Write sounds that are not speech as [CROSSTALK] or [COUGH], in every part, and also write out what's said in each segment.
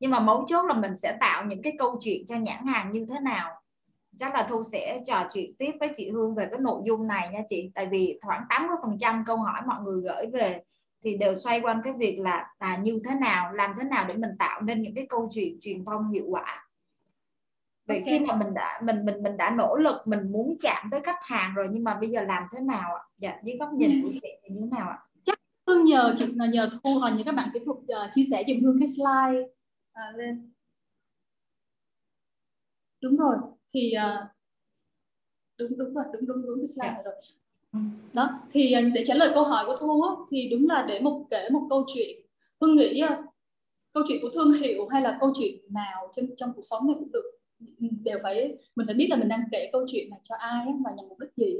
nhưng mà mấu chốt là mình sẽ tạo những cái câu chuyện cho nhãn hàng như thế nào. Chắc là thu sẽ trò chuyện tiếp với chị Hương về cái nội dung này nha chị. Tại vì khoảng 80 phần trăm câu hỏi mọi người gửi về thì đều xoay quanh cái việc là à, như thế nào làm thế nào để mình tạo nên những cái câu chuyện truyền thông hiệu quả. Vậy okay. khi mà mình đã mình mình mình đã nỗ lực mình muốn chạm tới khách hàng rồi nhưng mà bây giờ làm thế nào ạ? Dạ dưới góc nhìn của chị như thế nào ạ? Chắc hương nhờ chị nhờ thu hoặc như các bạn kỹ thuật uh, chia sẻ dùm hương cái slide uh, lên. Đúng rồi thì uh, đúng đúng rồi đúng đúng đúng cái slide dạ. này rồi. Ừ. đó thì uh, để trả lời câu hỏi của thu á, thì đúng là để một kể một câu chuyện. Hương nghĩ uh, câu chuyện của thương hiệu hay là câu chuyện nào trong trong cuộc sống này cũng được đều phải mình phải biết là mình đang kể câu chuyện này cho ai và nhằm mục đích gì.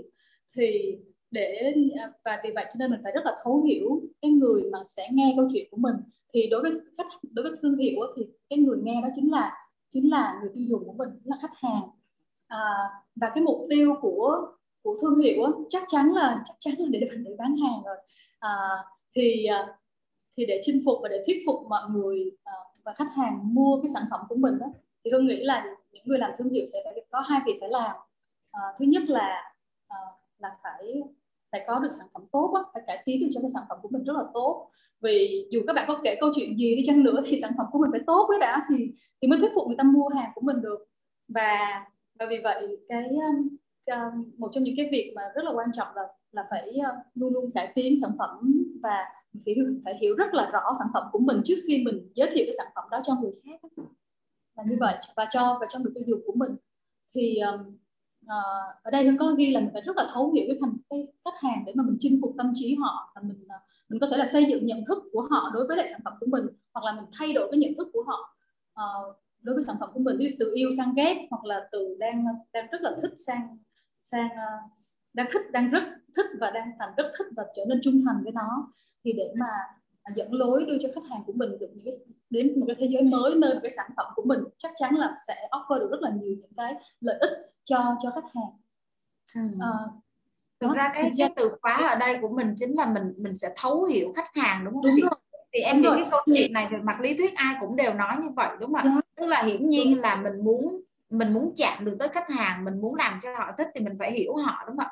Thì để à, và vì vậy cho nên mình phải rất là thấu hiểu cái người mà sẽ nghe câu chuyện của mình thì đối với khách đối với thương hiệu thì cái người nghe đó chính là chính là người tiêu dùng của mình là khách hàng. À, và cái mục tiêu của của thương hiệu chắc chắn là chắc chắn là để để bán hàng rồi. À, thì à, thì để chinh phục và để thuyết phục mọi người à, và khách hàng mua cái sản phẩm của mình đó thì tôi nghĩ là những người làm thương hiệu sẽ phải có hai việc phải làm. À, thứ nhất là à, là phải phải có được sản phẩm tốt đó, phải cải tiến được cho cái sản phẩm của mình rất là tốt vì dù các bạn có kể câu chuyện gì đi chăng nữa thì sản phẩm của mình phải tốt với đã thì thì mới thuyết phục người ta mua hàng của mình được. Và và vì vậy cái um, um, một trong những cái việc mà rất là quan trọng là là phải um, luôn luôn cải tiến sản phẩm và phải phải hiểu rất là rõ sản phẩm của mình trước khi mình giới thiệu cái sản phẩm đó cho người khác là như vậy và cho và cho người tiêu dùng của mình. Thì uh, ở đây nó có ghi là mình phải rất là thấu hiểu cái thành cái khách hàng để mà mình chinh phục tâm trí họ và mình uh, mình có thể là xây dựng nhận thức của họ đối với lại sản phẩm của mình hoặc là mình thay đổi cái nhận thức của họ uh, đối với sản phẩm của mình ví dụ từ yêu sang ghét hoặc là từ đang đang rất là thích sang sang uh, đang thích đang rất thích và đang thành rất thích và trở nên trung thành với nó thì để mà dẫn lối đưa cho khách hàng của mình được những cái, đến một cái thế giới mới nơi một cái sản phẩm của mình chắc chắn là sẽ offer được rất là nhiều những cái lợi ích cho cho khách hàng. Ừ. À, thực ra cái, cái từ khóa ở đây của mình chính là mình mình sẽ thấu hiểu khách hàng đúng không đúng chị? Rồi. Thì em nghĩ cái câu chuyện này về mặt lý thuyết ai cũng đều nói như vậy đúng không ạ? Tức là hiển nhiên là mình muốn mình muốn chạm được tới khách hàng, mình muốn làm cho họ thích thì mình phải hiểu họ đúng không ạ?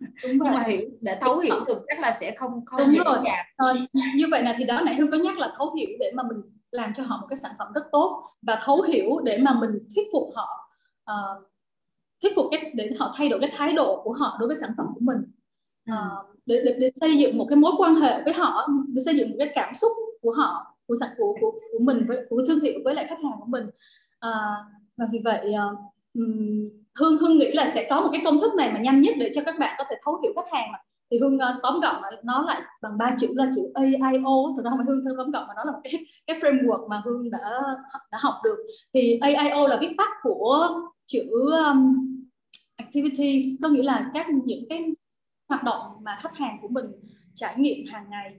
đúng nhưng mà hiểu để thấu hiểu được chắc là sẽ không không đúng dễ rồi. Ờ, như vậy là thì đó nãy hương có nhắc là thấu hiểu để mà mình làm cho họ một cái sản phẩm rất tốt và thấu hiểu để mà mình thuyết phục họ uh, thuyết phục cách để họ thay đổi cái thái độ của họ đối với sản phẩm của mình. Uh, để, để để xây dựng một cái mối quan hệ với họ để xây dựng một cái cảm xúc của họ của sản của của của mình với của thương hiệu với lại khách hàng của mình. Uh, và vì vậy uh, hương hương nghĩ là sẽ có một cái công thức này mà nhanh nhất để cho các bạn có thể thấu hiểu khách hàng mà. Thì hương uh, tóm gọn là nó lại bằng ba chữ là chữ AIO thực ra không phải hương hương tóm gọn mà nó là một cái cái framework mà hương đã đã học được. Thì AIO là viết tắt của chữ um, activities có nghĩa là các những cái hoạt động mà khách hàng của mình trải nghiệm hàng ngày.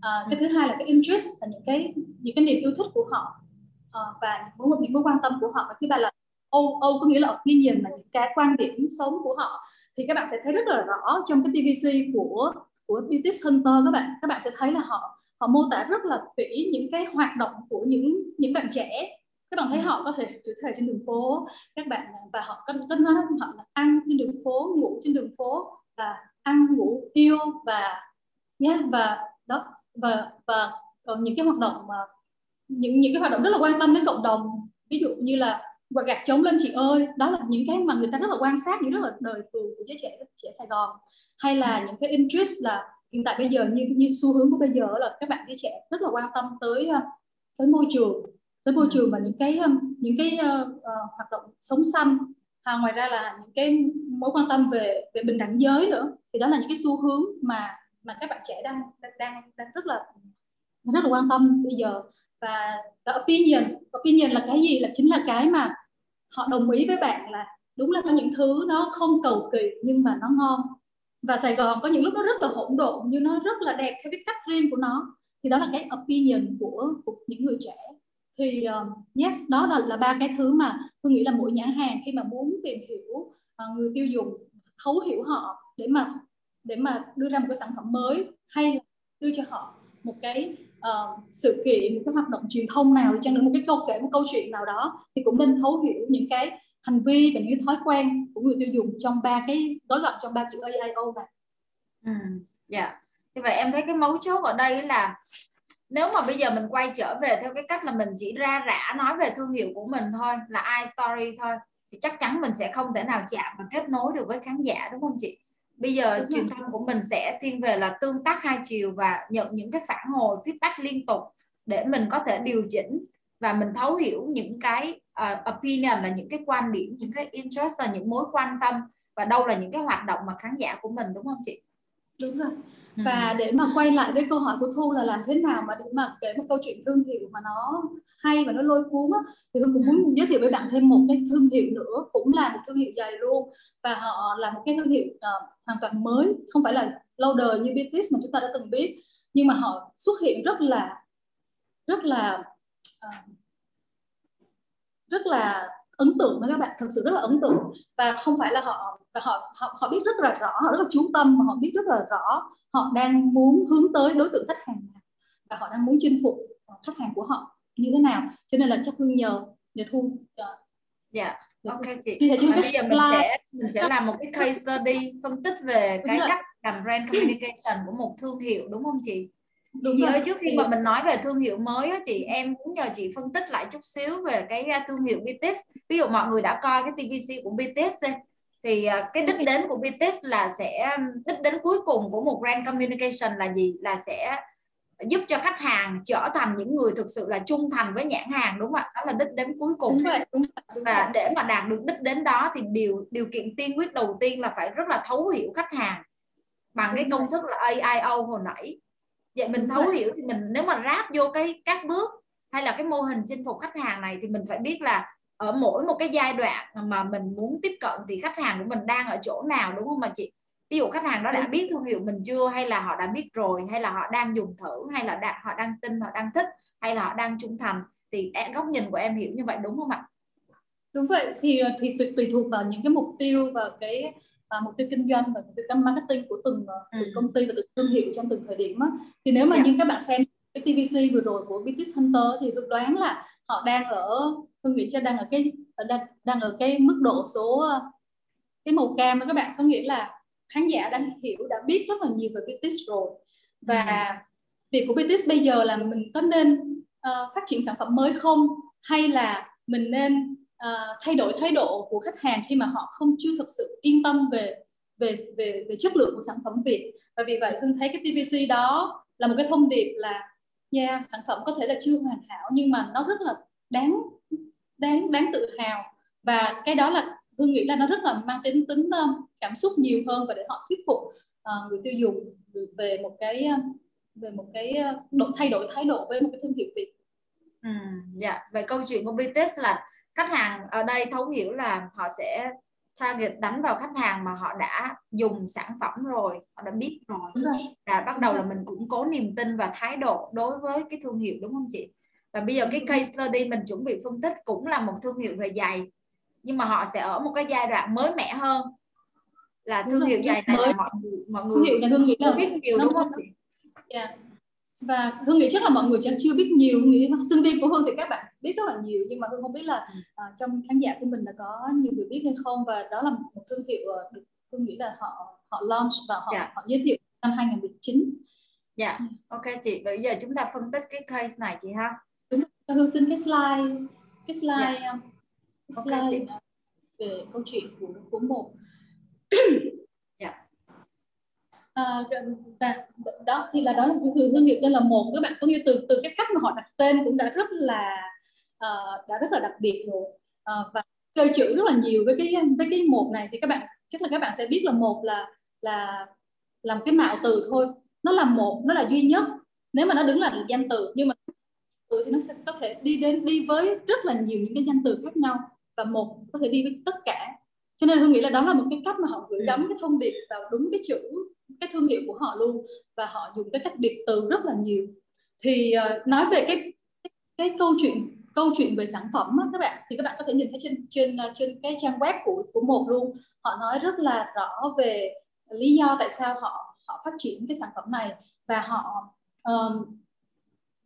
À, cái thứ hai là cái interest là những cái những cái niềm yêu thích của họ à, và những mối những mối quan tâm của họ. Và thứ ba là O, o có nghĩa là opinion là những cái quan điểm sống của họ. Thì các bạn sẽ thấy rất là rõ trong cái TVC của của Beauty Hunter các bạn. Các bạn sẽ thấy là họ họ mô tả rất là kỹ những cái hoạt động của những những bạn trẻ các bạn thấy họ có thể tuổi thời trên đường phố các bạn và họ có có nói họ là ăn trên đường phố ngủ trên đường phố và ăn ngủ yêu và nhé yeah, và đó và và những cái hoạt động mà những những cái hoạt động rất là quan tâm đến cộng đồng. Ví dụ như là quạt gạt trống lên chị ơi đó là những cái mà người ta rất là quan sát những rất là đời thường của giới trẻ trẻ Sài Gòn. Hay là những cái interest là hiện tại bây giờ như như xu hướng của bây giờ là các bạn giới trẻ rất là quan tâm tới ờ, tới môi trường tới môi trường và những cái um, những cái uh, uh, hoạt động sống xanh. À, ngoài ra là những cái mối quan tâm về về bình đẳng giới nữa. Thì đó là những cái xu hướng mà mà các bạn trẻ đang đang đang rất là rất là quan tâm bây giờ. Và the opinion opinion là cái gì? Là chính là cái mà họ đồng ý với bạn là đúng là có những thứ nó không cầu kỳ nhưng mà nó ngon. Và Sài Gòn có những lúc nó rất là hỗn độn nhưng nó rất là đẹp theo cái cách riêng của nó. Thì đó là cái opinion của, của những người trẻ thì uh, yes đó là là ba cái thứ mà tôi nghĩ là mỗi nhãn hàng khi mà muốn tìm hiểu uh, người tiêu dùng thấu hiểu họ để mà để mà đưa ra một cái sản phẩm mới hay đưa cho họ một cái uh, sự kiện một cái hoạt động truyền thông nào đi chăng nữa một cái câu kể một câu chuyện nào đó thì cũng nên thấu hiểu những cái hành vi và những thói quen của người tiêu dùng trong ba cái gói gọn trong ba chữ AIO này. Ừ, dạ. Như vậy em thấy cái mấu chốt ở đây là nếu mà bây giờ mình quay trở về theo cái cách là mình chỉ ra rã nói về thương hiệu của mình thôi là iStory thôi thì chắc chắn mình sẽ không thể nào chạm và kết nối được với khán giả đúng không chị? Bây giờ đúng truyền thông của mình sẽ thiên về là tương tác hai chiều và nhận những cái phản hồi feedback liên tục để mình có thể điều chỉnh và mình thấu hiểu những cái uh, opinion là những cái quan điểm những cái interest là những mối quan tâm và đâu là những cái hoạt động mà khán giả của mình đúng không chị đúng rồi. Ừ. và để mà quay lại với câu hỏi của thu là làm thế nào mà để mà kể một câu chuyện thương hiệu mà nó hay và nó lôi cuốn á, thì hương cũng muốn giới thiệu với bạn thêm một cái thương hiệu nữa cũng là một thương hiệu dài luôn. Và họ là một cái thương hiệu uh, hoàn toàn mới không phải là lâu đời như BTS mà chúng ta đã từng biết. Nhưng mà họ xuất hiện rất là rất là uh, rất là ấn tượng với các bạn thật sự rất là ấn tượng và không phải là họ và họ họ họ biết rất là rõ họ rất là chú tâm và họ biết rất là rõ họ đang muốn hướng tới đối tượng khách hàng nào và họ đang muốn chinh phục khách hàng của họ như thế nào cho nên là chắc hương nhờ nhờ thu uh, Dạ, ok chị. Thì bây giờ mình sẽ mình sẽ làm một cái case study phân tích về cái cách làm brand communication của một thương hiệu đúng không chị? Đúng chị rồi. ơi trước khi mà mình nói về thương hiệu mới á chị em muốn nhờ chị phân tích lại chút xíu về cái thương hiệu BTS ví dụ mọi người đã coi cái TVC của BTS đi thì à, cái đích đến của BTS là sẽ đích đến cuối cùng của một brand communication là gì? Là sẽ giúp cho khách hàng trở thành những người thực sự là trung thành với nhãn hàng đúng không ạ? Đó là đích đến cuối cùng. Đúng rồi, đúng rồi. và để mà đạt được đích đến đó thì điều điều kiện tiên quyết đầu tiên là phải rất là thấu hiểu khách hàng bằng cái công thức là AIO hồi nãy vậy mình thấu hiểu thì mình nếu mà ráp vô cái các bước hay là cái mô hình chinh phục khách hàng này thì mình phải biết là ở mỗi một cái giai đoạn mà mình muốn tiếp cận thì khách hàng của mình đang ở chỗ nào đúng không mà chị? Ví dụ khách hàng đó đã biết thương hiệu mình chưa hay là họ đã biết rồi hay là họ đang dùng thử hay là đã, họ đang tin họ đang thích hay là họ đang trung thành thì góc nhìn của em hiểu như vậy đúng không ạ? Đúng vậy. Thì thì tùy, tùy thuộc vào những cái mục tiêu và cái uh, mục tiêu kinh doanh và mục tiêu marketing của từng, uh, từng ừ. công ty và từng thương hiệu trong từng thời điểm á. thì nếu mà yeah. Dạ. như các bạn xem cái TVC vừa rồi của Business Hunter thì tôi đoán là họ đang ở tôi nghĩ cho đang ở cái đang đang ở cái mức độ số cái màu cam đó các bạn có nghĩa là khán giả đã hiểu đã biết rất là nhiều về business rồi và ừ. việc của business bây giờ là mình có nên uh, phát triển sản phẩm mới không hay là mình nên uh, thay đổi thái độ của khách hàng khi mà họ không chưa thực sự yên tâm về về về về chất lượng của sản phẩm Việt và vì vậy Hương thấy cái TVC đó là một cái thông điệp là yeah, sản phẩm có thể là chưa hoàn hảo nhưng mà nó rất là đáng đáng đáng tự hào và cái đó là Hương nghĩ là nó rất là mang tính tính um, cảm xúc nhiều hơn và để họ thuyết phục uh, người tiêu dùng về một cái um, về một cái uh, độ thay đổi thái độ với một cái thương hiệu Việt. Ừ, dạ. Vậy câu chuyện của BTS là khách hàng ở đây thấu hiểu là họ sẽ target đánh vào khách hàng mà họ đã dùng sản phẩm rồi họ đã biết rồi. Và bắt đầu là mình củng cố niềm tin và thái độ đối với cái thương hiệu đúng không chị? Và bây giờ cái case study mình chuẩn bị phân tích cũng là một thương hiệu về giày nhưng mà họ sẽ ở một cái giai đoạn mới mẻ hơn. Là thương hiệu giày này mới. là mọi người mọi người thương hiệu là thương hiệu biết nhiều đúng không chị? Yeah. Dạ và hương nghĩ chắc là mọi người chắc chưa biết nhiều nghĩ sinh viên của hương thì các bạn biết rất là nhiều nhưng mà hương không biết là uh, trong khán giả của mình là có nhiều người biết hay không và đó là một thương hiệu uh, được hương nghĩ là họ họ launch và họ yeah. Dạ. họ giới thiệu năm 2019 dạ yeah. ok chị bây giờ chúng ta phân tích cái case này chị ha đúng cho hương xin cái slide cái slide yeah. Dạ. cái slide okay, về câu chuyện của của một [CLEARS THROAT] à, và đó thì là đó là thương, thương hiệu tên là một. Các bạn có như từ từ cái cách mà họ đặt tên cũng đã rất là uh, đã rất là đặc biệt rồi. Uh, và chơi chữ rất là nhiều với cái với cái một này thì các bạn chắc là các bạn sẽ biết là một là là làm cái mạo từ thôi. Nó là một nó là duy nhất. Nếu mà nó đứng là danh từ nhưng mà từ thì nó sẽ có thể đi đến đi với rất là nhiều những cái danh từ khác nhau. Và một có thể đi với tất cả. Cho nên hương nghĩ là đó là một cái cách mà họ gửi gắm cái thông điệp vào đúng cái chữ cái thương hiệu của họ luôn và họ dùng cái cách biệt từ rất là nhiều. Thì uh, nói về cái, cái câu chuyện câu chuyện về sản phẩm á, các bạn thì các bạn có thể nhìn thấy trên trên ờ, trên cái trang web của của một luôn. Họ nói rất là rõ về lý do tại sao họ họ phát triển cái sản phẩm này và họ um,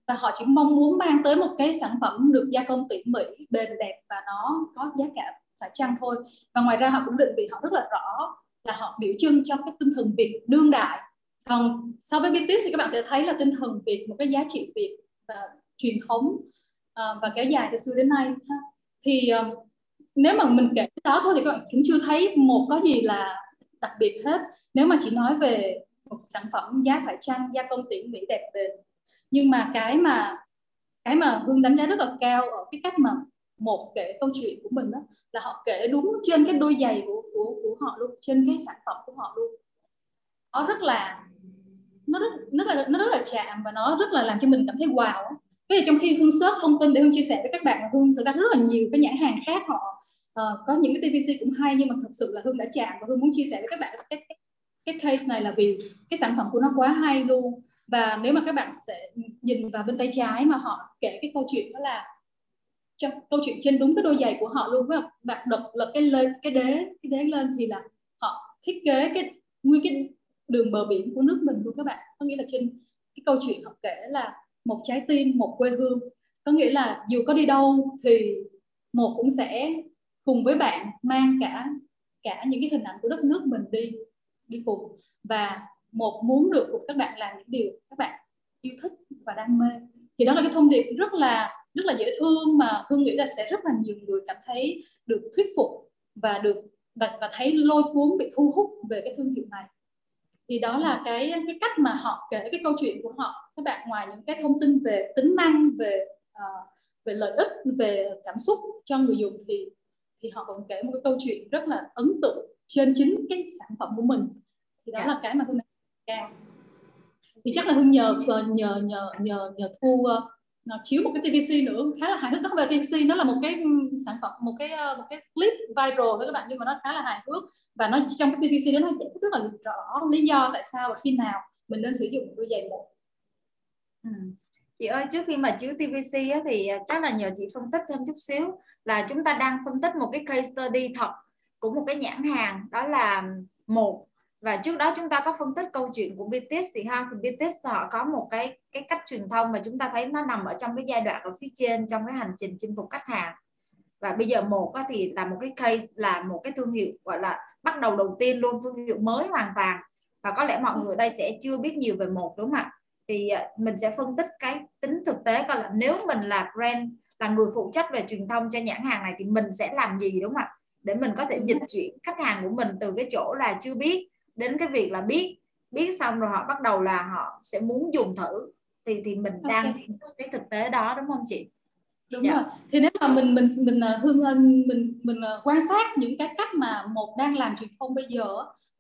và họ chỉ mong muốn mang tới một cái sản phẩm được gia công tỉ mỉ bền đẹp và nó có giá cả phải chăng thôi. Và ngoài ra họ cũng định vị họ rất là rõ là họ biểu trưng cho cái tinh thần Việt đương đại còn so với BTS thì các bạn sẽ thấy là tinh thần Việt một cái giá trị Việt và truyền thống uh, và kéo dài từ xưa đến nay ha. thì uh, nếu mà mình kể đó thôi thì các bạn cũng chưa thấy một có gì là đặc biệt hết nếu mà chỉ nói về một sản phẩm giá phải chăng gia công tỉ mỉ đẹp bền nhưng mà cái mà cái mà hương đánh giá rất là cao ở cái cách mà một kể câu chuyện của mình đó là họ kể đúng trên cái đôi giày của của họ luôn trên cái sản phẩm của họ luôn. Nó rất là nó rất nó rất là nó rất là chạm và nó rất là làm cho mình cảm thấy wow bây giờ trong khi hương search thông tin để hương chia sẻ với các bạn là hương thực ra rất là nhiều cái nhãn hàng khác họ uh, có những cái TVC cũng hay nhưng mà thật sự là hương đã chạm và hương muốn chia sẻ với các bạn cái, cái cái case này là vì cái sản phẩm của nó quá hay luôn. Và nếu mà các bạn sẽ nhìn vào bên tay trái mà họ kể cái câu chuyện đó là trong câu chuyện trên đúng cái đôi giày của họ luôn các bạn đập lật cái lên, cái đế cái đế lên thì là họ thiết kế cái nguyên cái đường bờ biển của nước mình luôn các bạn. Có nghĩa là trên cái câu chuyện họ kể là một trái tim, một quê hương. Có nghĩa là dù có đi đâu thì một cũng sẽ cùng với bạn mang cả cả những cái hình ảnh của đất nước mình đi đi cùng. Và một muốn được cùng các bạn làm những điều các bạn yêu thích và đam mê. Thì đó là cái thông điệp rất là rất là dễ thương mà hương nghĩ là sẽ rất là nhiều người cảm thấy được thuyết phục và được và, và thấy lôi cuốn bị thu hút về cái thương hiệu này thì đó là cái cái cách mà họ kể cái câu chuyện của họ các bạn ngoài những cái thông tin về tính năng về uh, về lợi ích về cảm xúc cho người dùng thì thì họ còn kể một cái câu chuyện rất là ấn tượng trên chính cái sản phẩm của mình thì đó yeah. Dạ. là cái mà hương cao thì chắc là hương nhờ nhờ nhờ nhờ nhờ thu uh, nó chiếu một cái TVC nữa khá là hài hước. Đó về TVC nó là một cái ừ, sản phẩm một cái ờ, một cái clip viral với các bạn nhưng mà nó khá là hài hước. Và nó trong cái TVC đó nó giải thích rất là rõ lý do tại sao và khi nào mình nên sử dụng đôi giày một. Ừ. chị ơi trước khi mà chiếu TVC á, thì à, chắc là nhờ chị phân tích thêm chút xíu là chúng ta đang phân tích một cái case study thật của một cái nhãn hàng đó là một và trước đó chúng ta có phân tích câu chuyện của BTS thì ha thì BTS họ có một cái cái cách truyền thông mà chúng ta thấy nó nằm ở trong cái giai đoạn ở phía trên trong cái hành trình chinh phục khách hàng. Và bây giờ một thì là một cái case là một cái thương hiệu gọi là bắt đầu đầu tiên luôn thương hiệu mới hoàn toàn. Và có lẽ mọi người đây sẽ chưa biết nhiều về một đúng không ạ? Thì à, mình sẽ phân tích cái tính thực tế coi là nếu mình là brand là người phụ trách về truyền thông cho nhãn hàng này thì mình sẽ làm gì đúng không ạ? Để mình có thể dịch chuyển khách hàng của mình từ cái chỗ là chưa biết đến cái việc là biết biết xong rồi họ bắt đầu là họ sẽ muốn dùng thử. Thì thì mình okay. đang cái thực tế đó đúng không chị? Đúng dạ. rồi. Thì nếu mà mình mình mình à, hương à, mình mình à, quan sát những cái cách mà một đang làm truyền thông bây giờ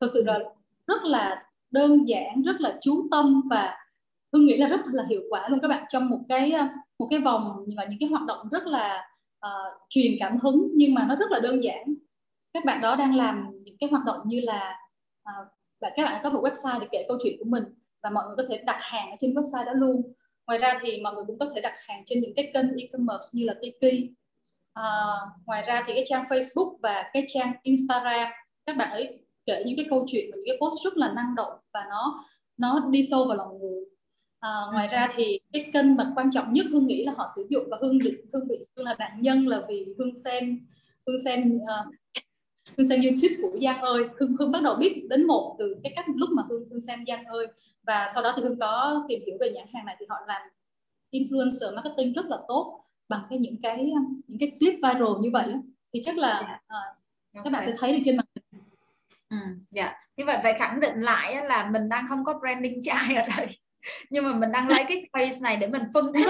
thật sự là rất là đơn giản rất là chú tâm và hương nghĩ là rất là hiệu quả luôn các bạn. Trong một cái một cái vòng và những cái hoạt động rất là uh, truyền cảm hứng nhưng mà nó rất là đơn giản. Các bạn đó đang làm những cái hoạt động như là à, và các bạn có một website để kể câu chuyện của mình và mọi người có thể đặt hàng ở trên website đó luôn. Ngoài ra thì mọi người cũng có thể đặt hàng trên những cái kênh e-commerce như là Tiki. À, ngoài ra thì cái trang Facebook và cái trang Instagram các bạn ấy kể những cái câu chuyện và những cái post rất là năng động và nó nó đi sâu vào lòng người. À, ngoài ra thì cái kênh mà quan trọng nhất hương nghĩ là họ sử dụng và hương định hương bị hương là nạn nhân là vì hương xem hương xem uh, Hương xem YouTube của Giang ơi. Hương, Hương bắt đầu biết đến một từ cái cách lúc mà Hương, Hương xem Giang ơi. Và sau đó thì Hương có tìm hiểu về nhãn hàng này thì họ làm influencer marketing rất là tốt bằng cái những cái những cái clip viral như vậy thì chắc là uh, okay. các bạn sẽ thấy được trên màn hình. Ừ, dạ. Như vậy phải khẳng định lại là mình đang không có branding trai ở đây. [LAUGHS] Nhưng mà mình đang lấy cái case này để mình phân tích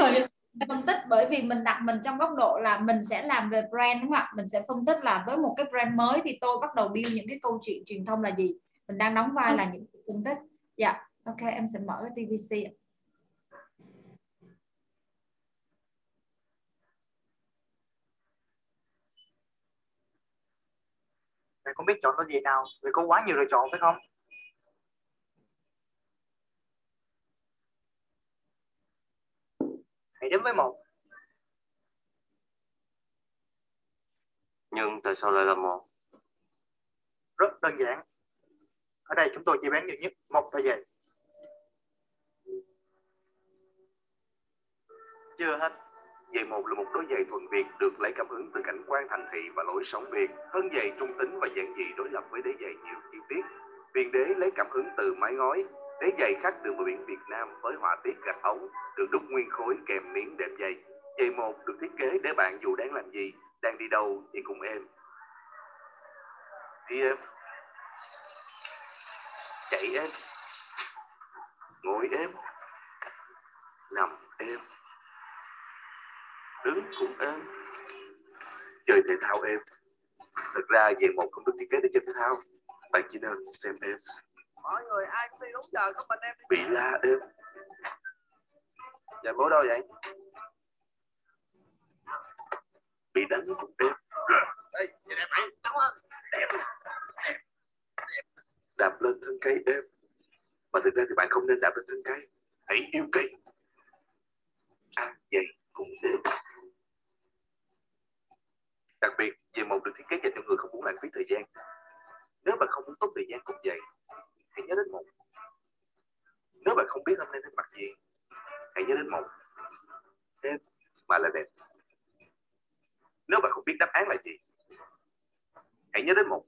phân tích bởi vì mình đặt mình trong góc độ là mình sẽ làm về brand đúng không ạ? Mình sẽ phân tích là với một cái brand mới thì tôi bắt đầu build những cái câu chuyện truyền thông là gì? Mình đang đóng vai là những phân tích. Dạ ok, em sẽ mở cái tvc Mày không biết chọn cái gì nào. Vì có quá nhiều lựa chọn phải không? Hãy đến với một nhưng tại sao lại là một rất đơn giản ở đây chúng tôi chỉ bán duy nhất một tờ giày chưa hết Giày một là một đôi giày thuần Việt được lấy cảm hứng từ cảnh quan thành thị và lối sống Việt. Thân giày trung tính và giản dị đối lập với đế giày nhiều chi tiết. Viên đế lấy cảm hứng từ mái ngói. Đế giày khắc đường bờ biển Việt Nam với họa tiết gạch ống được đúc nguyên khối kèm miếng đệm giày. Giày một được thiết kế để bạn dù đang làm gì, đang đi đâu thì cùng êm. Đi em. Chạy em. Ngồi em. Nằm em đứng cũng em chơi thể thao em thực ra dây một không được thiết kế để chơi thể thao bạn chỉ nên xem em mọi người ai cũng đi đúng giờ không mình em bị la êm dạ bố đâu vậy? Bị đánh cũng êm đây đẹp mày đúng không? Đẹp. Đạp lên thân cây êm. Mà thực ra thì bạn không nên đạp lên thân cây. Hãy yêu cây. À vậy cũng êm đặc biệt về một được thiết kế dành cho người không muốn lãng phí thời gian. Nếu bạn không muốn tốn thời gian cùng giày hãy nhớ đến một. Nếu bạn không biết hôm nay nên mặc gì, hãy nhớ đến một. Thêm mà là đẹp. Nếu bạn không biết đáp án là gì, hãy nhớ đến một.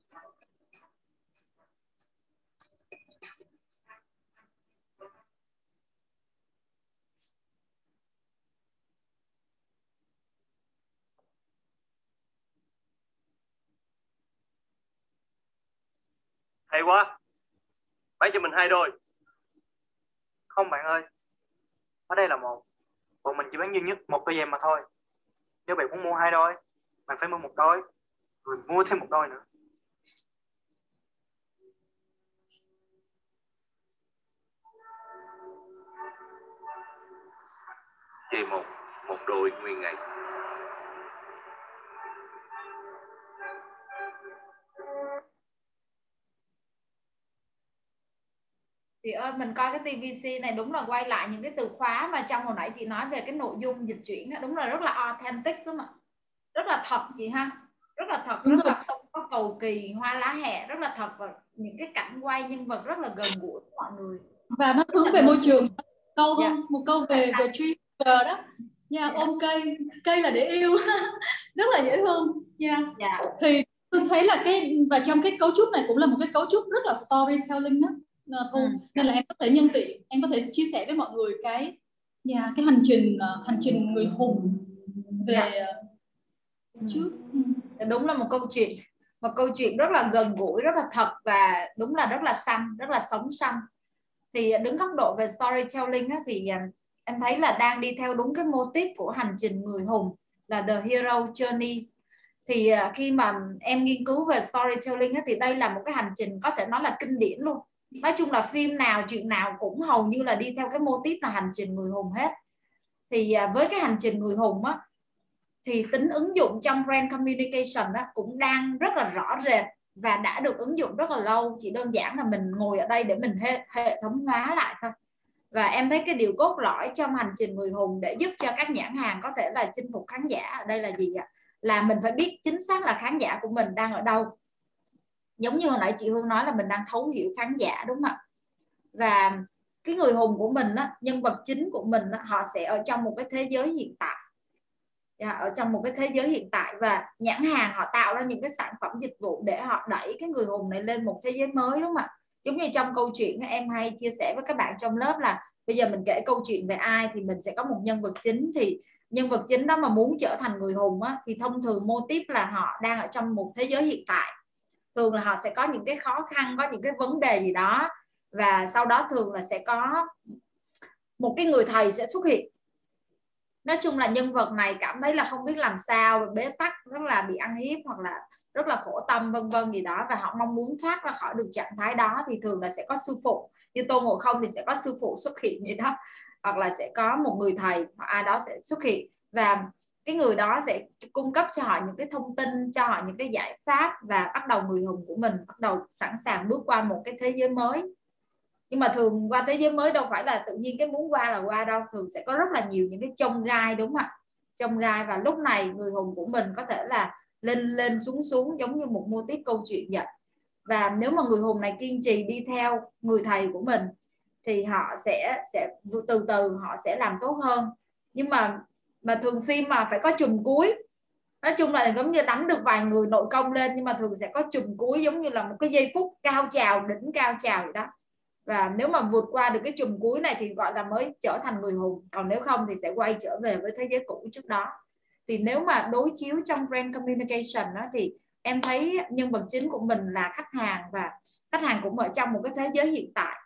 Hay quá bán cho mình hai đôi. Không, bạn ơi. Ở đây là một. Bọn mình chỉ bán duy nhất một đôi giày mà thôi. Nếu bạn muốn mua hai đôi, bạn phải mua một đôi, rồi mua thêm một đôi nữa. Chỉ một một đôi nguyên ngày. Chị ơi mình coi cái TVC này đúng là quay lại những cái từ khóa mà trong hồi nãy chị nói về cái nội dung dịch chuyển đúng là rất là authentic đúng không ạ. Rất là thật chị ha. Rất là thật rất là không có cầu kỳ hoa lá hẹ rất là thật và những cái cảnh quay nhân vật rất là gần gũi với mọi người. Và nó hướng về môi trường. câu không yeah. một câu về về tree đó. Nha yeah, ôm cây cây là để yêu. [LAUGHS] Rất là dễ thương nha. Yeah. yeah. thì tôi thấy là cái và trong cái cấu trúc này cũng là một cái cấu trúc rất là storytelling đó thu ừ. nên là em có thể nhân tiện em có thể chia sẻ với mọi người cái yeah, dạ, cái hành trình uh, hành trình người hùng về yeah. Dạ. uh, trước ừ. đúng là một câu chuyện một câu chuyện rất là gần gũi rất là thật và đúng là rất là xanh rất là sống xanh thì đứng góc độ về storytelling á, thì em thấy là đang đi theo đúng cái mô típ của hành trình người hùng là the hero journey thì khi mà em nghiên cứu về storytelling á, thì đây là một cái hành trình có thể nói là kinh điển luôn nói chung là phim nào chuyện nào cũng hầu như là đi theo cái mô típ là hành trình người hùng hết. Thì à, với cái hành trình người hùng á thì tính ứng dụng trong brand communication á, cũng đang rất là rõ rệt và đã được ứng dụng rất là lâu. Chỉ đơn giản là mình ngồi ở đây để mình hệ, hệ thống hóa lại thôi. Và em thấy cái điều cốt lõi trong hành trình người hùng để giúp cho các nhãn hàng có thể là chinh phục khán giả ở đây là gì ạ? Là mình phải biết chính xác là khán giả của mình đang ở đâu giống như hồi nãy chị Hương nói là mình đang thấu hiểu khán giả đúng không ạ? Và cái người hùng của mình á, nhân vật chính của mình á, họ sẽ ở trong một cái thế giới hiện tại. Dạ, ở trong một cái thế giới hiện tại và nhãn hàng họ tạo ra những cái sản phẩm dịch vụ để họ đẩy cái người hùng này lên một thế giới mới đúng không ạ? Giống như trong câu chuyện em hay chia sẻ với các bạn trong lớp là bây giờ mình kể câu chuyện về ai thì mình sẽ có một nhân vật chính. Thì nhân vật chính đó mà muốn trở thành người hùng á, thì thông thường mô tiếp là họ đang ở trong một thế giới hiện tại thường là họ sẽ có những cái khó khăn, có những cái vấn đề gì đó. Và sau đó thường là sẽ có một cái người thầy sẽ xuất hiện. Nói chung là nhân vật này cảm thấy là không biết làm sao, bế tắc, rất là bị ăn hiếp hoặc là rất là khổ tâm, vân vân gì đó. Và họ mong muốn thoát ra khỏi được trạng thái đó thì thường là sẽ có sư phụ. Như tô ngộ không thì sẽ có sư phụ xuất hiện gì đó. Hoặc là sẽ có một người thầy, hoặc ai đó sẽ xuất hiện. Và cái người đó sẽ cung cấp cho họ những cái thông tin, cho họ những cái giải pháp và bắt đầu người hùng của mình bắt đầu sẵn sàng bước qua một cái thế giới mới. Nhưng mà thường qua thế giới mới đâu phải là tự nhiên cái muốn qua là qua đâu, thường sẽ có rất là nhiều những cái trông gai, đúng không ạ? Trông gai và lúc này người hùng của mình có thể là lên lên xuống xuống giống như một mô tiếp câu chuyện vậy. Và nếu mà người hùng này kiên trì đi theo người thầy của mình thì họ sẽ sẽ, từ từ họ sẽ làm tốt hơn. Nhưng mà mà thường phim mà phải có chùm cuối. Nói chung là giống như đánh được vài người nội công lên, nhưng mà thường sẽ có chùm cuối giống như là một cái giây phút cao trào, đỉnh cao trào vậy đó. Và nếu mà vượt qua được cái chùm cuối này thì gọi là mới trở thành người hùng. Còn nếu không thì sẽ quay trở về với thế giới cũ trước đó. Thì nếu mà đối chiếu trong brand communication đó thì em thấy nhân vật chính của mình là khách hàng và khách hàng cũng ở trong một cái thế giới hiện tại.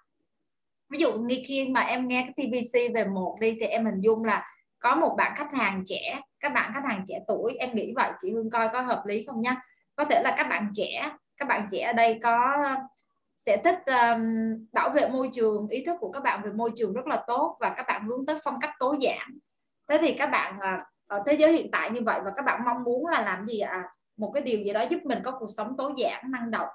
Ví dụ như khi mà em nghe cái TVC về một đi thì em hình dung là có một bạn khách hàng trẻ các bạn khách hàng trẻ tuổi em nghĩ vậy chị Hương coi có hợp lý không nhá có thể là các bạn trẻ các bạn trẻ ở đây có sẽ thích um, bảo vệ môi trường ý thức của các bạn về môi trường rất là tốt và các bạn hướng tới phong cách tối giản. Thế thì các bạn uh, ở thế giới hiện tại như vậy và các bạn mong muốn là làm gì ạ? À? một cái điều gì đó giúp mình có cuộc sống tối giản năng động.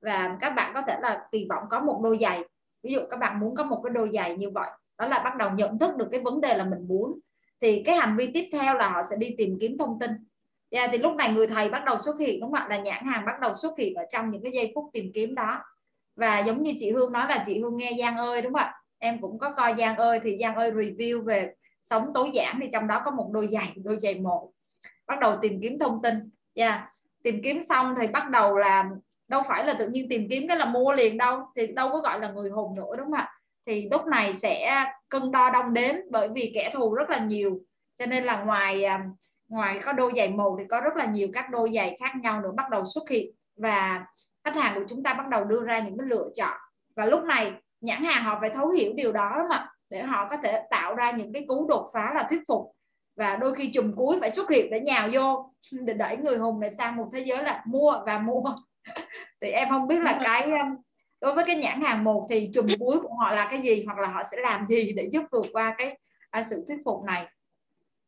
Và các bạn có thể là kỳ vọng có một đôi giày. Ví dụ các bạn muốn có một cái đôi giày như vậy đó là bắt đầu nhận thức được cái vấn đề là mình muốn thì cái hành vi tiếp theo là họ sẽ đi tìm kiếm thông tin. Yeah, thì lúc này người thầy bắt đầu xuất hiện đúng không ạ? Là nhãn hàng bắt đầu xuất hiện ở trong những cái giây phút tìm kiếm đó. Và giống như chị Hương nói là chị Hương nghe Giang ơi đúng không ạ? Em cũng có coi Giang ơi thì Giang ơi review về sống tối giản thì trong đó có một đôi giày đôi giày một. Bắt đầu tìm kiếm thông tin. Yeah. tìm kiếm xong thì bắt đầu là đâu phải là tự nhiên tìm kiếm cái là mua liền đâu thì đâu có gọi là người hùng nữa đúng không ạ? Thì lúc này sẽ cân đo đong đếm bởi vì kẻ thù rất là nhiều. Cho nên là ngoài à, ngoài có đôi giày một thì có rất là nhiều các đôi giày khác nhau nữa bắt đầu xuất hiện. Và khách hàng của chúng ta bắt đầu đưa ra những cái lựa chọn. Và lúc này nhãn hàng họ phải thấu hiểu điều đó mà để họ có thể tạo ra những cái cú đột phá là thuyết phục. Và đôi khi chùm cuối phải xuất hiện để nhào vô [LAUGHS] để đẩy người hùng này sang một thế giới là mua và mua. [LAUGHS] Thì em không biết là cái đối với cái nhãn hàng một thì chùm cuối của họ là cái gì hoặc là họ sẽ làm gì để giúp vượt qua cái à, sự thuyết phục này?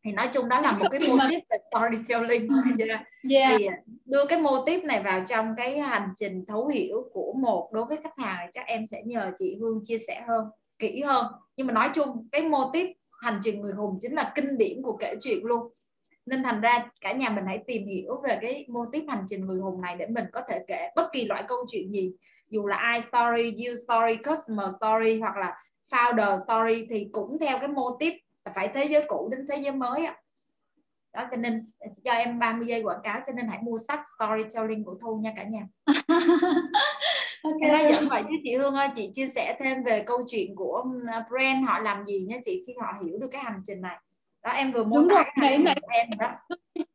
Thì nói chung đó là một cái mô về storytelling. Yeah. [LAUGHS] yeah. thì đưa cái mô típ này vào trong cái hành trình thấu hiểu của một đối với khách hàng chắc em sẽ nhờ chị Hương chia sẻ hơn kỹ hơn. Nhưng mà nói chung cái mô típ hành trình người hùng chính là kinh điển của kể chuyện luôn. Nên thành ra cả nhà mình hãy tìm hiểu về cái mô típ hành trình người hùng này để mình có thể kể bất kỳ loại câu chuyện gì dù là I story, you story, customer story hoặc là founder story thì cũng theo cái mô típ là phải thế giới cũ đến thế giới mới á đó cho nên cho em 30 giây quảng cáo cho nên hãy mua sách storytelling của Thu nha cả nhà. [LAUGHS] Okay. nói dẫn vậy chứ chị Hương ơi chị chia sẻ thêm về câu chuyện của brand họ làm gì nha chị khi họ hiểu được cái hành trình này. Đó em vừa muốn tả cái hành trình của em đó.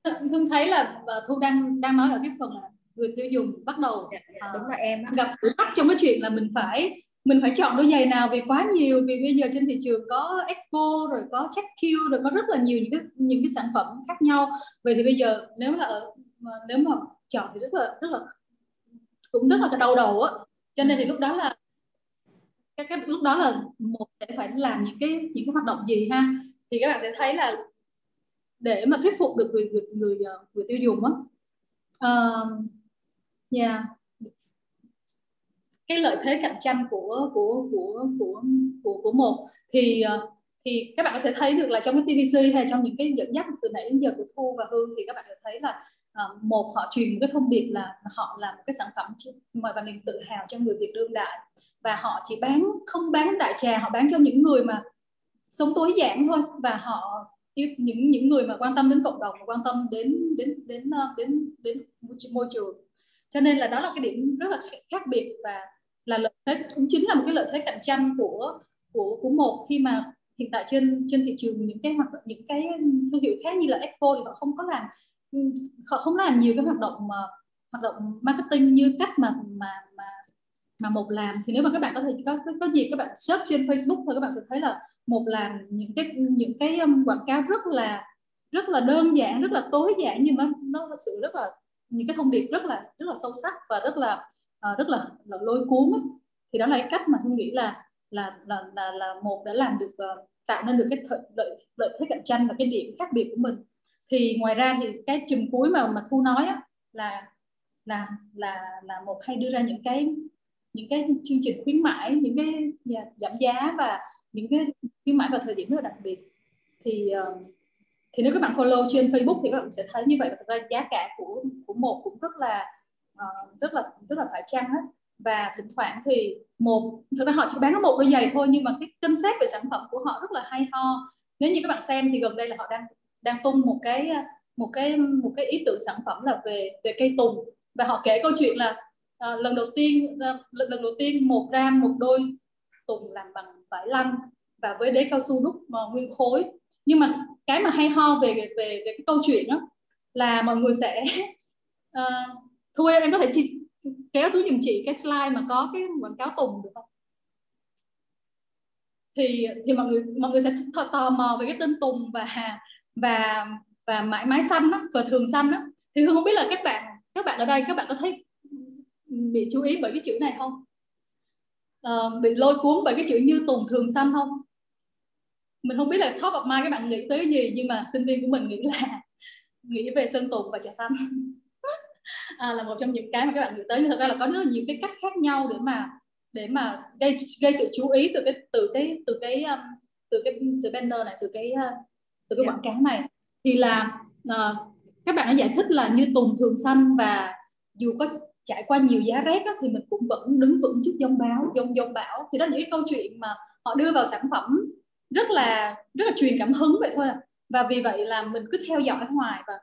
[LAUGHS] Hương thấy là Thu đang đang nói ở cái phần là người tiêu dùng bắt đầu dạ, dạ, đúng là em đó. gặp thử thách trong cái chuyện là mình phải mình phải chọn đôi giày nào vì quá nhiều vì bây giờ trên thị trường có Echo rồi có Check Q rồi có rất là nhiều những cái những cái sản phẩm khác nhau. Vậy thì bây giờ nếu là ở nếu mà chọn thì rất là rất là cũng rất là đau đầu á. Cho nên thì lúc đó là cái, cái lúc đó là một sẽ phải làm những cái những cái hoạt động gì ha? Thì các bạn sẽ thấy là để mà thuyết phục được người người người, người tiêu dùng á uh, yeah cái lợi thế cạnh tranh của của của của của của một thì ờ, thì các bạn sẽ thấy được là trong cái TVC hay trong những cái dẫn dắt từ nãy đến giờ của Thu và Hương thì các bạn sẽ thấy là uh, một họ truyền một cái thông điệp là họ làm một cái sản phẩm mà và niềm tự hào cho người Việt đương đại. Và họ chỉ bán không bán đại trà họ bán cho những người mà sống tối giản thôi. Và họ những những người mà quan tâm đến cộng đồng quan tâm đến đến đến đến đến, đến môi trường cho nên là đó là cái điểm rất là khác biệt và là lợi thế cũng chính là một cái lợi thế cạnh tranh của của của một khi mà hiện tại trên trên thị trường những cái hoạt động những cái thương hiệu khác như là Echo thì họ không có làm họ không làm nhiều cái hoạt động mà hoạt động marketing như cách mà mà mà mà một làm. Thì nếu mà các bạn có thể có có, gì các bạn search trên Facebook thôi các bạn sẽ thấy là một làm những cái những cái um, quảng cáo rất là rất là đơn giản rất là tối giản nhưng mà nó thực sự rất là những cái thông điệp rất là rất là sâu sắc và rất là uh, rất là, là lôi cuốn ấy. thì đó là cái cách mà hương nghĩ là là là là, là một đã làm được uh, tạo nên được cái th- lợi lợi thế cạnh tranh và cái điểm khác biệt của mình thì ngoài ra thì cái chùm cuối mà mà thu nói á, là là là là một hay đưa ra những cái những cái chương trình khuyến mãi những cái giảm giá và những cái khuyến mãi vào thời điểm rất là đặc biệt thì uh, thì nếu các bạn follow trên Facebook thì các bạn sẽ thấy như vậy và thực ra giá cả của của một cũng rất là uh, rất là rất là phải chăng hết và thỉnh thoảng thì một thực ra họ chỉ bán có một đôi giày thôi nhưng mà cái concept về sản phẩm của họ rất là hay ho. Nếu như các bạn xem thì gần đây là họ đang đang tung một cái một cái một cái ý tưởng sản phẩm là về về cây tùng. Và họ kể câu chuyện là uh, lần đầu tiên uh, lần, lần đầu tiên một gram một đôi tùng làm bằng vải lanh và với đế cao su đúc uh, nguyên khối. Nhưng mà cái mà hay ho về về về, về cái câu chuyện đó là mọi người sẽ uh, [LAUGHS] thôi em có thể chi, kéo xuống giùm chị cái slide mà có cái quảng cáo tùng được không? Thì thì mọi người mọi người sẽ tò mò về cái tên tùng và và và mãi mãi xanh đó, và thường xanh đó. thì hương không biết là các bạn các bạn ở đây các bạn có thấy bị chú ý bởi cái chữ này không? À, bị lôi cuốn bởi cái chữ như tùng thường xanh không? Mình không biết là top of mind các bạn nghĩ tới gì nhưng mà sinh viên của mình nghĩ là [LAUGHS] nghĩ về sơn tùng và trà xanh [LAUGHS] à, là một trong những cái mà các bạn nghĩ tới nhưng thực ra là có rất là nhiều cái cách khác nhau để mà để mà gây gây sự chú ý từ cái từ cái từ cái um, từ cái từ banner này từ cái uh, từ cái quảng cáo này. Thì là uh, các bạn đã giải thích là như tùng thường xanh và dù có trải qua nhiều giá rét đó, thì mình cũng vẫn đứng vững trước dông báo dông dông bão. Thì đó là những cái câu chuyện mà họ đưa vào sản phẩm rất là rất là truyền cảm hứng vậy thôi và vì vậy là mình cứ theo dõi hoài và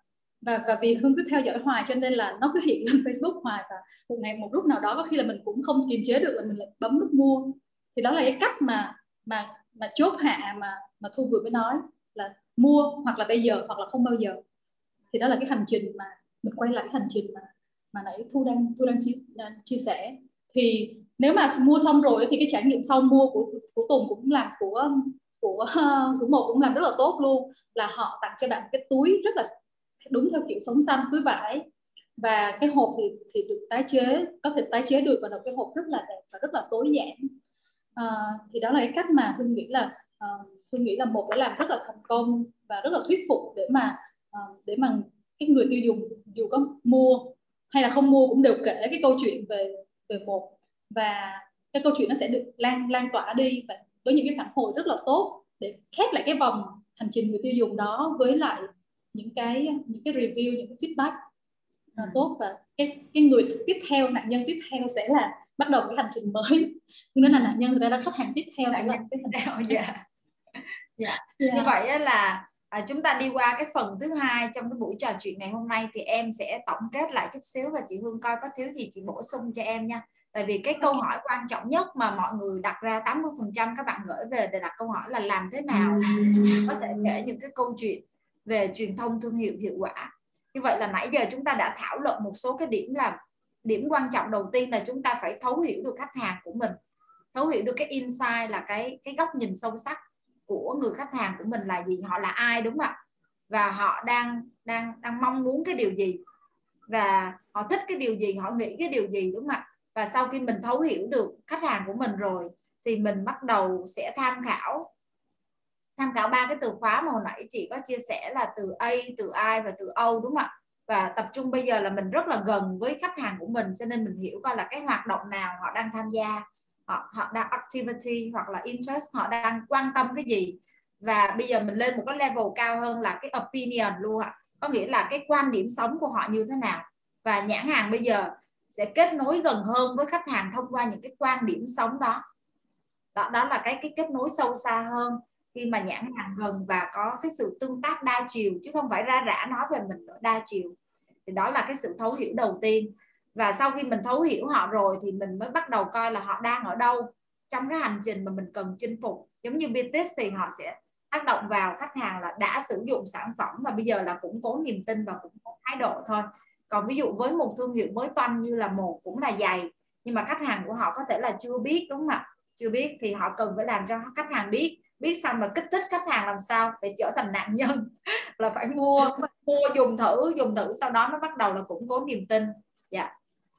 và và vì hương cứ theo dõi hoài cho nên là nó cứ hiện lên [LAUGHS] Facebook hoài. Và một ngày một lúc nào đó có khi là mình cũng không kiềm chế được là mình lại bấm nút mua. Thì đó là cái cách mà mà mà chốt hạ mà mà thu vừa mới nói là mua hoặc là bây giờ hoặc là không bao giờ. Thì đó là cái hành trình mà mình quay lại hành trình mà mà nãy thu đang thu đang chia, chia sẻ. Thì nếu mà mua xong rồi thì cái trải nghiệm sau mua của của tùng cũng làm của của [LAUGHS] của một cũng làm rất là tốt luôn là họ tặng cho bạn cái túi rất là đúng theo kiểu sống xanh túi vải. Và cái hộp thì thì được tái chế có thể tái chế được và là cái hộp rất là đẹp và rất là tối giản. À, thì đó là cái cách mà hương nghĩ là ờ, uh, hương nghĩ là một đã làm rất là thành công và rất là thuyết phục để mà uh, để mà cái người tiêu dùng dù có mua hay là không mua cũng đều kể cái câu chuyện về về một. Và cái câu chuyện nó sẽ được lan lan tỏa đi và với những cái phản hồi rất là tốt để khép lại cái vòng hành trình người tiêu dùng đó với lại những cái những cái review những cái feedback là ừ. tốt và cái cái người tiếp theo nạn nhân tiếp theo sẽ là bắt đầu cái hành trình mới [LAUGHS] nên là nạn nhân ta là khách hàng tiếp theo sẽ là cái hành trình [LAUGHS] dạ. dạ. dạ. như vậy là à, chúng ta đi qua cái phần thứ hai trong cái buổi trò chuyện ngày hôm nay thì em sẽ tổng kết lại chút xíu và chị Hương coi có thiếu gì chị bổ sung cho em nha tại vì cái câu hỏi quan trọng nhất mà mọi người đặt ra 80% các bạn gửi về để đặt câu hỏi là làm thế nào có thể kể những cái câu chuyện về truyền thông thương hiệu hiệu quả. Như vậy là nãy giờ chúng ta đã thảo luận một số cái điểm là điểm quan trọng đầu tiên là chúng ta phải thấu hiểu được khách hàng của mình. Thấu hiểu được cái insight là cái cái góc nhìn sâu sắc của người khách hàng của mình là gì, họ là ai, đúng không ạ? Và họ đang đang đang mong muốn cái điều gì? Và họ thích cái điều gì, họ nghĩ cái điều gì, đúng không ạ? Và sau khi mình thấu hiểu được khách hàng của mình rồi thì mình bắt đầu sẽ tham khảo tham khảo ba cái từ khóa mà hồi nãy chị có chia sẻ là từ A, từ I và từ O đúng không ạ? Và tập trung bây giờ là mình rất là gần với khách hàng của mình cho nên mình hiểu coi là cái hoạt động nào họ đang tham gia, họ họ đang activity hoặc là interest, họ đang quan tâm cái gì. Và bây giờ mình lên một cái level cao hơn là cái opinion luôn ạ. Có nghĩa là cái quan điểm sống của họ như thế nào. Và nhãn hàng bây giờ sẽ kết nối gần hơn với khách hàng thông qua những cái quan điểm sống đó. Đó, đó là cái cái kết nối sâu xa hơn khi mà nhãn hàng gần và có cái sự tương tác đa chiều chứ không phải ra rã nói về mình nữa đa chiều. Thì đó là cái sự thấu hiểu đầu tiên. Và sau khi mình thấu hiểu họ rồi thì mình mới bắt đầu coi là họ đang ở đâu trong cái hành trình mà mình cần chinh phục. Giống như BTS thì họ sẽ tác động vào khách hàng là đã sử dụng sản phẩm và bây giờ là củng cố niềm tin và củng cố thái độ thôi còn ví dụ với một thương hiệu mới toanh như là một cũng là dày nhưng mà khách hàng của họ có thể là chưa biết đúng không ạ? Chưa biết thì họ cần phải làm cho khách hàng biết. Biết xong là kích thích khách hàng làm sao để trở thành nạn nhân. [LAUGHS] Là phải mua mua dùng thử dùng thử sau đó nó bắt đầu là củng cố niềm tin. Dạ.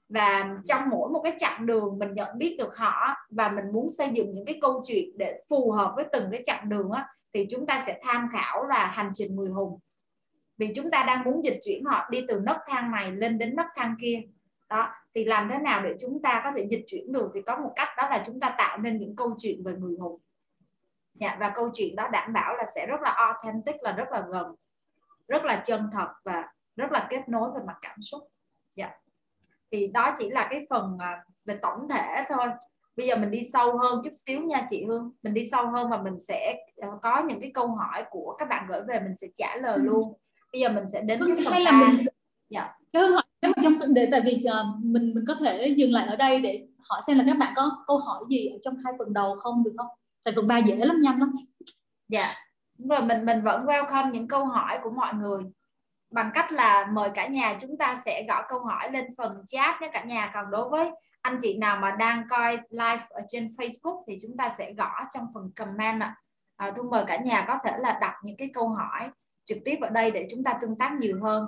Và trong mỗi một cái chặng đường mình nhận biết được họ và mình muốn xây dựng những cái câu chuyện để phù hợp với từng cái chặng đường á, thì chúng ta sẽ tham khảo là hành trình 10 hùng vì chúng ta đang muốn dịch chuyển họ đi từ nấc thang này lên đến nấc thang kia. Đó thì làm thế nào để chúng ta có thể dịch chuyển được? Thì có một cách đó là chúng ta tạo nên những câu chuyện về người hùng. Dạ, và câu chuyện đó đảm bảo là sẽ rất là authentic là rất là gần rất là chân thật và rất là kết nối về mặt cảm xúc. Dạ. thì đó chỉ là cái phần à, về tổng thể thôi. Bây giờ mình đi sâu hơn chút xíu nha chị Hương. Mình đi sâu hơn và mình sẽ ờ, có những cái câu hỏi của các bạn gửi về mình sẽ trả lời ừ. luôn bây giờ mình sẽ đến cái phần hay là mình dạ. cái Hương hỏi nếu mà trong để tại vì uh, mình mình có thể dừng lại ở đây để hỏi xem là các bạn có câu hỏi gì ở trong hai phần đầu không được không? Tại phần ba dễ lắm nhanh lắm. Dạ. Đúng rồi mình mình vẫn welcome những câu hỏi của mọi người. Bằng cách là mời cả nhà chúng ta sẽ gõ câu hỏi lên phần chat nhé cả nhà. Còn đối với anh chị nào mà đang coi live ở trên Facebook thì chúng ta sẽ gõ trong phần comment ạ. À. à, mời cả nhà có thể là đặt những cái câu hỏi trực tiếp ở đây để chúng ta tương tác nhiều hơn.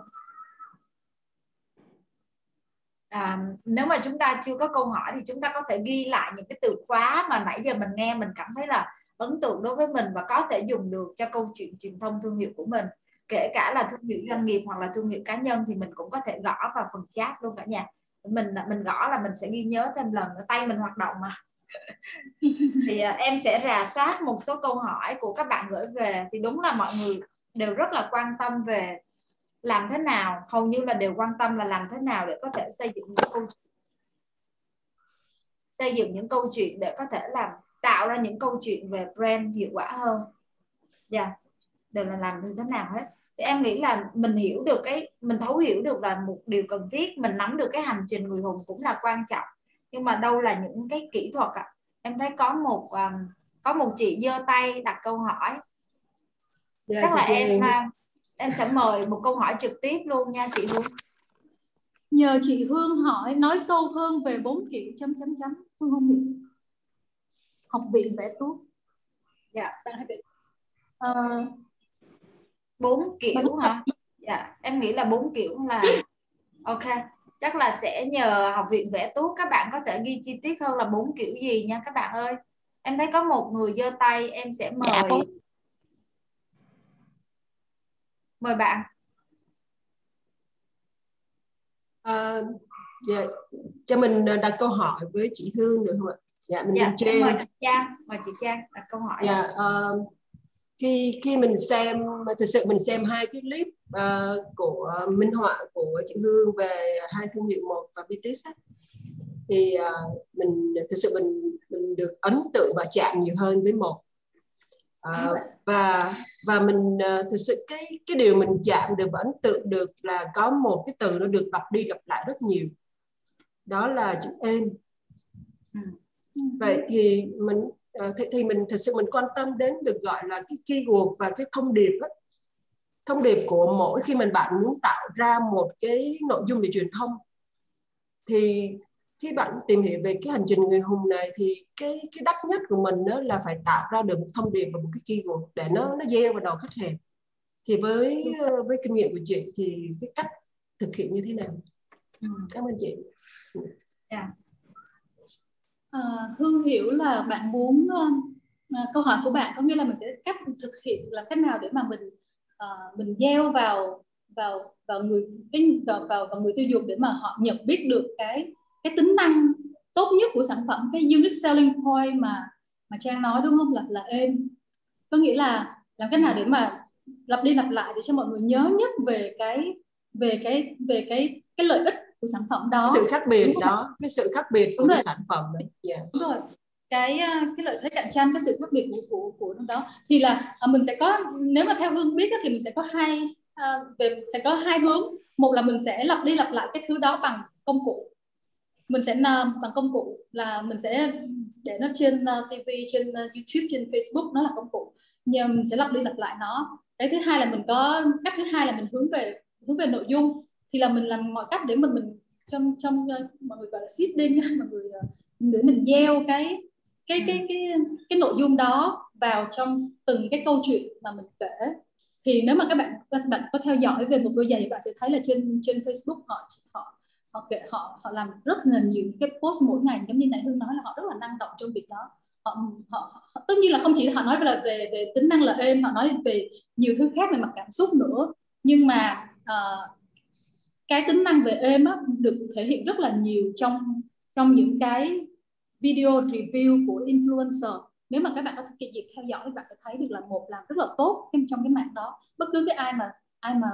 À, nếu mà chúng ta chưa có câu hỏi thì chúng ta có thể ghi lại những cái từ khóa mà nãy giờ mình nghe mình cảm thấy là ấn tượng đối với mình và có thể dùng được cho câu chuyện truyền thông thương hiệu của mình. Kể cả là thương hiệu doanh nghiệp hoặc là thương hiệu cá nhân thì mình cũng có thể gõ vào phần chat luôn cả nhà. Mình mình gõ là mình sẽ ghi nhớ thêm lần tay mình hoạt động mà. [LAUGHS] Thì à, em sẽ rà soát một số câu hỏi của các bạn gửi về. Thì đúng là mọi người đều rất là quan tâm về làm thế nào hầu như là đều quan tâm là làm thế nào để có thể xây dựng những câu chuyện xây dựng những câu chuyện để có thể làm tạo ra những câu chuyện về brand hiệu quả hơn dạ yeah. đều là làm như thế nào hết thì em nghĩ là mình hiểu được cái mình thấu hiểu được là một điều cần thiết mình nắm được cái hành trình người hùng cũng là quan trọng nhưng mà đâu là những cái kỹ thuật ạ à? em thấy có một um, có một chị giơ tay đặt câu hỏi dạ, chắc là em em sẽ mời một câu hỏi trực tiếp luôn nha chị Hương. Nhờ chị Hương hỏi nói sâu hơn về bốn kiểu chấm chấm chấm. Hương không hiểu học viện vẽ tuốt dạ. Uh, bốn kiểu hả? dạ em nghĩ là bốn kiểu là ok. Chắc là sẽ nhờ học viện vẽ tuốt các bạn có thể ghi chi tiết hơn là bốn kiểu gì nha các bạn ơi. Em thấy có một người giơ tay em sẽ mời dạ, mời bạn. À, dạ, cho mình đặt câu hỏi với chị Hương được không ạ? Dạ mình dạ, trên. mời chị Trang mời chị Trang đặt câu hỏi. Dạ uh, khi khi mình xem thực sự mình xem hai cái clip uh, của minh họa của chị Hương về hai thương hiệu một và BTS thì uh, mình thực sự mình mình được ấn tượng và chạm nhiều hơn với một uh, và và mình uh, thực sự cái cái điều mình chạm được và ấn tượng được là có một cái từ nó được đọc đi lặp lại rất nhiều đó là chữ êm ừ. vậy thì mình Ờ, thì, thì mình thật sự mình quan tâm đến được gọi là cái keyword và cái thông điệp ấy. thông điệp của mỗi khi mình bạn muốn tạo ra một cái nội dung về truyền thông thì khi bạn tìm hiểu về cái hành trình người hùng này thì cái cái đắt nhất của mình đó là phải tạo ra được một thông điệp và một cái keyword để nó nó gieo vào đầu khách hàng thì với ờ, với kinh nghiệm của chị thì cái cách thực hiện như thế nào ừ. cảm ơn chị yeah. Dạ. À, Hương hiểu là bạn muốn à, câu hỏi của bạn có nghĩa là mình sẽ cách thực hiện là cách nào để mà mình à, mình gieo vào vào vào người vào, vào vào người tiêu dùng để mà họ nhận biết được cái cái tính năng tốt nhất của sản phẩm cái unique selling point mà mà Trang nói đúng không? Là là êm. Có nghĩa là làm cách nào để mà lặp đi lặp lại để cho mọi người nhớ nhất về cái về cái về cái cái lợi ích của sản phẩm đó. Sự khác biệt đó cái sự khác biệt của sản phẩm đó. Yeah. Đúng rồi. Cái à, cái lợi thế cạnh tranh cái sự khác biệt của của của đó. Thì là à, mình sẽ có nếu mà theo hương biết thì mình sẽ có hai à, về sẽ có hai hướng. Một là mình sẽ lặp đi lặp lại cái thứ đó bằng công cụ mình sẽ ờ, bằng công cụ là mình sẽ để nó trên ờ, TV trên ờ, YouTube, trên Facebook, nó là công cụ. Nhưng mình sẽ lặp đi lặp lại nó. Cái thứ hai là mình có, cách thứ hai là mình hướng về hướng về nội dung. Thì là mình làm mọi cách để mình mình trong trong mọi người gọi là seeding [LAUGHS] mọi người để mình gieo cái cái cái cái cái nội dung đó vào trong từng cái câu chuyện mà mình kể. Thì nếu mà các bạn các bạn có theo dõi về một đôi giày thì bạn sẽ thấy là trên trên Facebook họ họ họ kể họ họ làm rất là nhiều cái post mỗi ngày giống như nãy hương nói là họ rất là năng động trong việc đó. Họ, họ, họ tất nhiên là không chỉ họ nói về về về tính năng là êm họ nói về nhiều thứ khác về mặt cảm xúc nữa. Nhưng mà uh, cái tính năng về êm á, được thể hiện rất là nhiều trong trong những cái video review của influencer. Nếu mà các bạn có cái dịp theo dõi thì bạn sẽ thấy được là một làm rất là tốt trong cái mạng đó. Bất cứ cái ai mà ai mà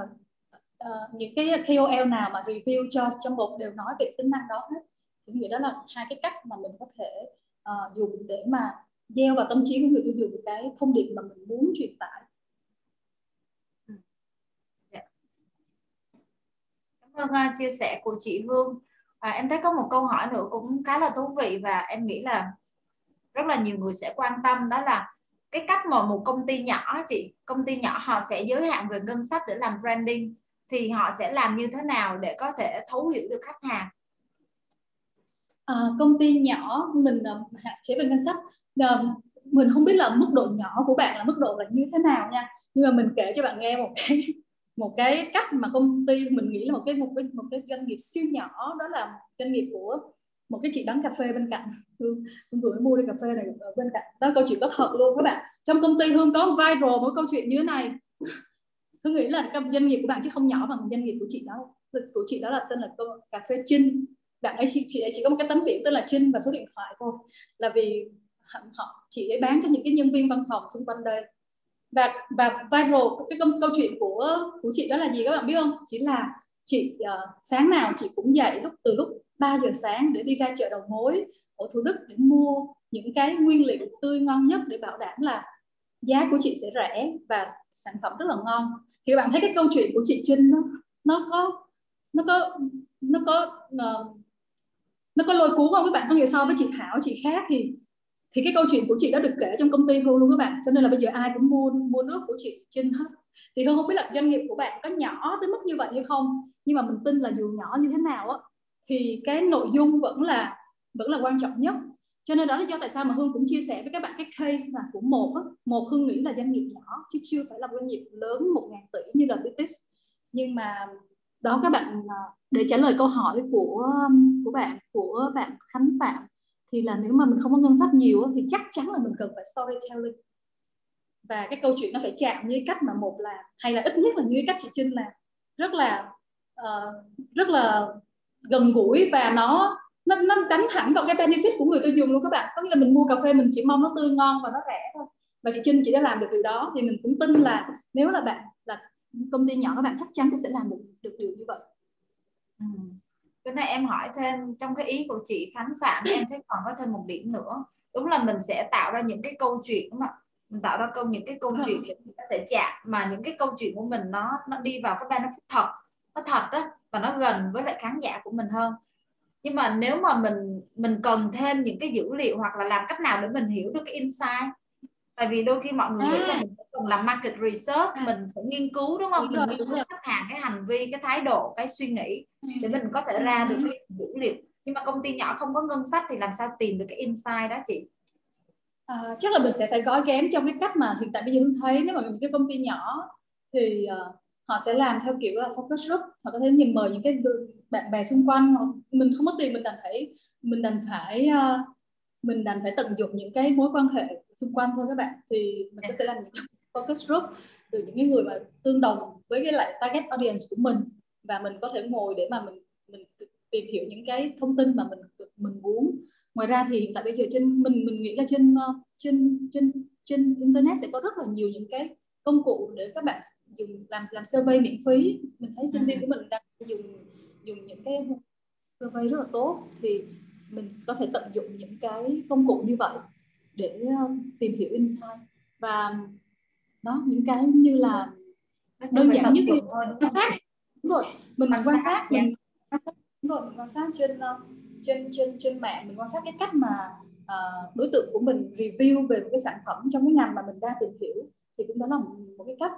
uh, những cái KOL nào mà review cho trong một đều nói về tính năng đó hết thì nghĩa đó là hai cái cách mà mình có thể uh, dùng để mà gieo vào tâm trí của người tiêu dùng cái thông điệp mà mình muốn truyền tải ừ. dạ. Cảm ơn uh, chia sẻ của chị Hương. À, em thấy có một câu hỏi nữa cũng khá là thú vị và em nghĩ là rất là nhiều người sẽ quan tâm đó là cái cách mà một công ty nhỏ chị công ty nhỏ họ sẽ giới hạn về ngân sách để làm branding thì họ sẽ làm như thế nào để có thể thấu hiểu được khách hàng? À, công ty nhỏ mình à, hạn chế về ngân sách. Mình không biết là mức độ nhỏ của bạn là mức độ là như thế nào nha. Nhưng mà mình kể cho bạn nghe một cái [LAUGHS] một cái cách mà công ty mình nghĩ là một cái một cái một cái doanh nghiệp siêu nhỏ đó là doanh nghiệp của một cái chị bán cà phê bên cạnh. Hương hương vừa mới mua đi cà phê này ở bên cạnh. Đó câu chuyện có thật luôn các bạn. Trong công ty hương có viral một câu chuyện như thế này tôi nghĩ là doanh nghiệp của bạn chứ không nhỏ bằng doanh nghiệp của chị đó của chị đó là tên là cà phê Trinh. Bạn ấy chị, chị ấy chỉ có một cái tấm biển tên là Trinh và số điện thoại thôi. Là vì họ chị ấy bán cho những cái nhân viên văn phòng xung quanh đây. Và và viral cái câu, câu chuyện của của chị đó là gì các bạn biết không? Chỉ là chị uh, sáng nào chị cũng dậy lúc từ lúc 3 giờ sáng để đi ra chợ đầu mối ở Thủ Đức để mua những cái nguyên liệu tươi ngon nhất để bảo đảm là giá của chị sẽ rẻ và sản phẩm rất là ngon thì các bạn thấy cái câu chuyện của chị Trinh nó nó có nó có nó có uh, nó có lôi cuốn không các bạn? Có nghĩa so với chị Thảo chị khác thì thì cái câu chuyện của chị đã được kể trong công ty Hương luôn các bạn. Cho nên là bây giờ ai cũng mua mua nước của chị Trinh hết. Thì Hương không biết là doanh nghiệp của bạn có nhỏ tới mức như vậy hay không? Nhưng mà mình tin là dù nhỏ như thế nào á thì cái nội dung vẫn là vẫn là quan trọng nhất cho nên đó là do tại sao mà hương cũng chia sẻ với các bạn cái case là của một á. một hương nghĩ là doanh nghiệp nhỏ chứ chưa phải là doanh nghiệp lớn một ngàn tỷ như là Bitis nhưng mà đó các bạn à, để trả lời câu hỏi của um, của bạn của bạn Khánh Phạm thì là nếu mà mình không có ngân sách nhiều thì chắc chắn là mình cần phải storytelling và cái câu chuyện nó phải chạm như cách mà một là hay là ít nhất là như cách chị Trinh là rất là uh, rất là gần gũi và nó nó nó đánh thẳng vào cái benefit của người tiêu dùng luôn các bạn. Có nghĩa là mình mua cà phê mình chỉ mong nó tươi ngon và nó rẻ thôi. Và chị Trinh chị đã làm được điều đó, thì mình cũng tin là nếu là bạn, là công ty nhỏ các bạn chắc chắn cũng sẽ làm được được điều như vậy. Ừ. cái này em hỏi thêm, trong cái ý của chị Khánh Phạm, em thấy còn có thêm một điểm nữa. Đúng là mình sẽ tạo ra những cái câu chuyện mà mình tạo ra câu, những cái câu chuyện để có thể chạm, mà những cái câu chuyện của mình nó nó đi vào cái benefit thật, nó thật đó và nó gần với lại khán giả của mình hơn nhưng mà nếu mà mình mình cần thêm những cái dữ liệu hoặc là làm cách nào để mình hiểu được cái insight tại vì đôi khi mọi người nghĩ là à. mình cần làm market research à. mình phải nghiên cứu đúng không? Đúng mình nghiên cứu khách hàng cái hành vi cái thái độ cái suy nghĩ ừ. để mình có thể ra được cái dữ liệu. Nhưng mà công ty nhỏ không có ngân sách thì làm sao tìm được cái insight đó chị? À, chắc là mình sẽ phải gói ghém trong cái cách mà hiện tại bây giờ hương thấy. Nếu mà những cái công ty nhỏ thì uh, họ sẽ làm theo kiểu là focus group. Họ có thể nhìn mời những cái bạn bè xung quanh mình không có tiền mình đành phải mình đành phải uh, mình đành phải tận dụng những cái mối quan hệ xung quanh thôi các bạn. Thì mình sẽ làm những focus group từ những cái người mà tương đồng với cái lại target audience của mình. Và mình có thể ngồi để mà mình mình tìm hiểu những cái thông tin mà mình mình muốn. Ngoài ra thì hiện tại bây giờ trên mình mình nghĩ là trên ờ, trên trên trên internet sẽ có rất là nhiều những cái công cụ để các bạn dùng làm làm survey miễn phí. Mình thấy sinh viên của mình đang dùng dùng những cái survey rất là tốt thì mình có thể tận dụng những cái công cụ như vậy để um, tìm hiểu insight. Và đó những cái như là đơn giản nhất là quan sát. Đúng rồi mình quan, quan sát mình quan sát đúng rồi mình quan sát trên uh, trên trên trên mạng mình quan sát cái cách mà uh, đối tượng của mình review về một cái sản phẩm trong cái ngành mà mình đang tìm hiểu thì cũng đó là một cái cách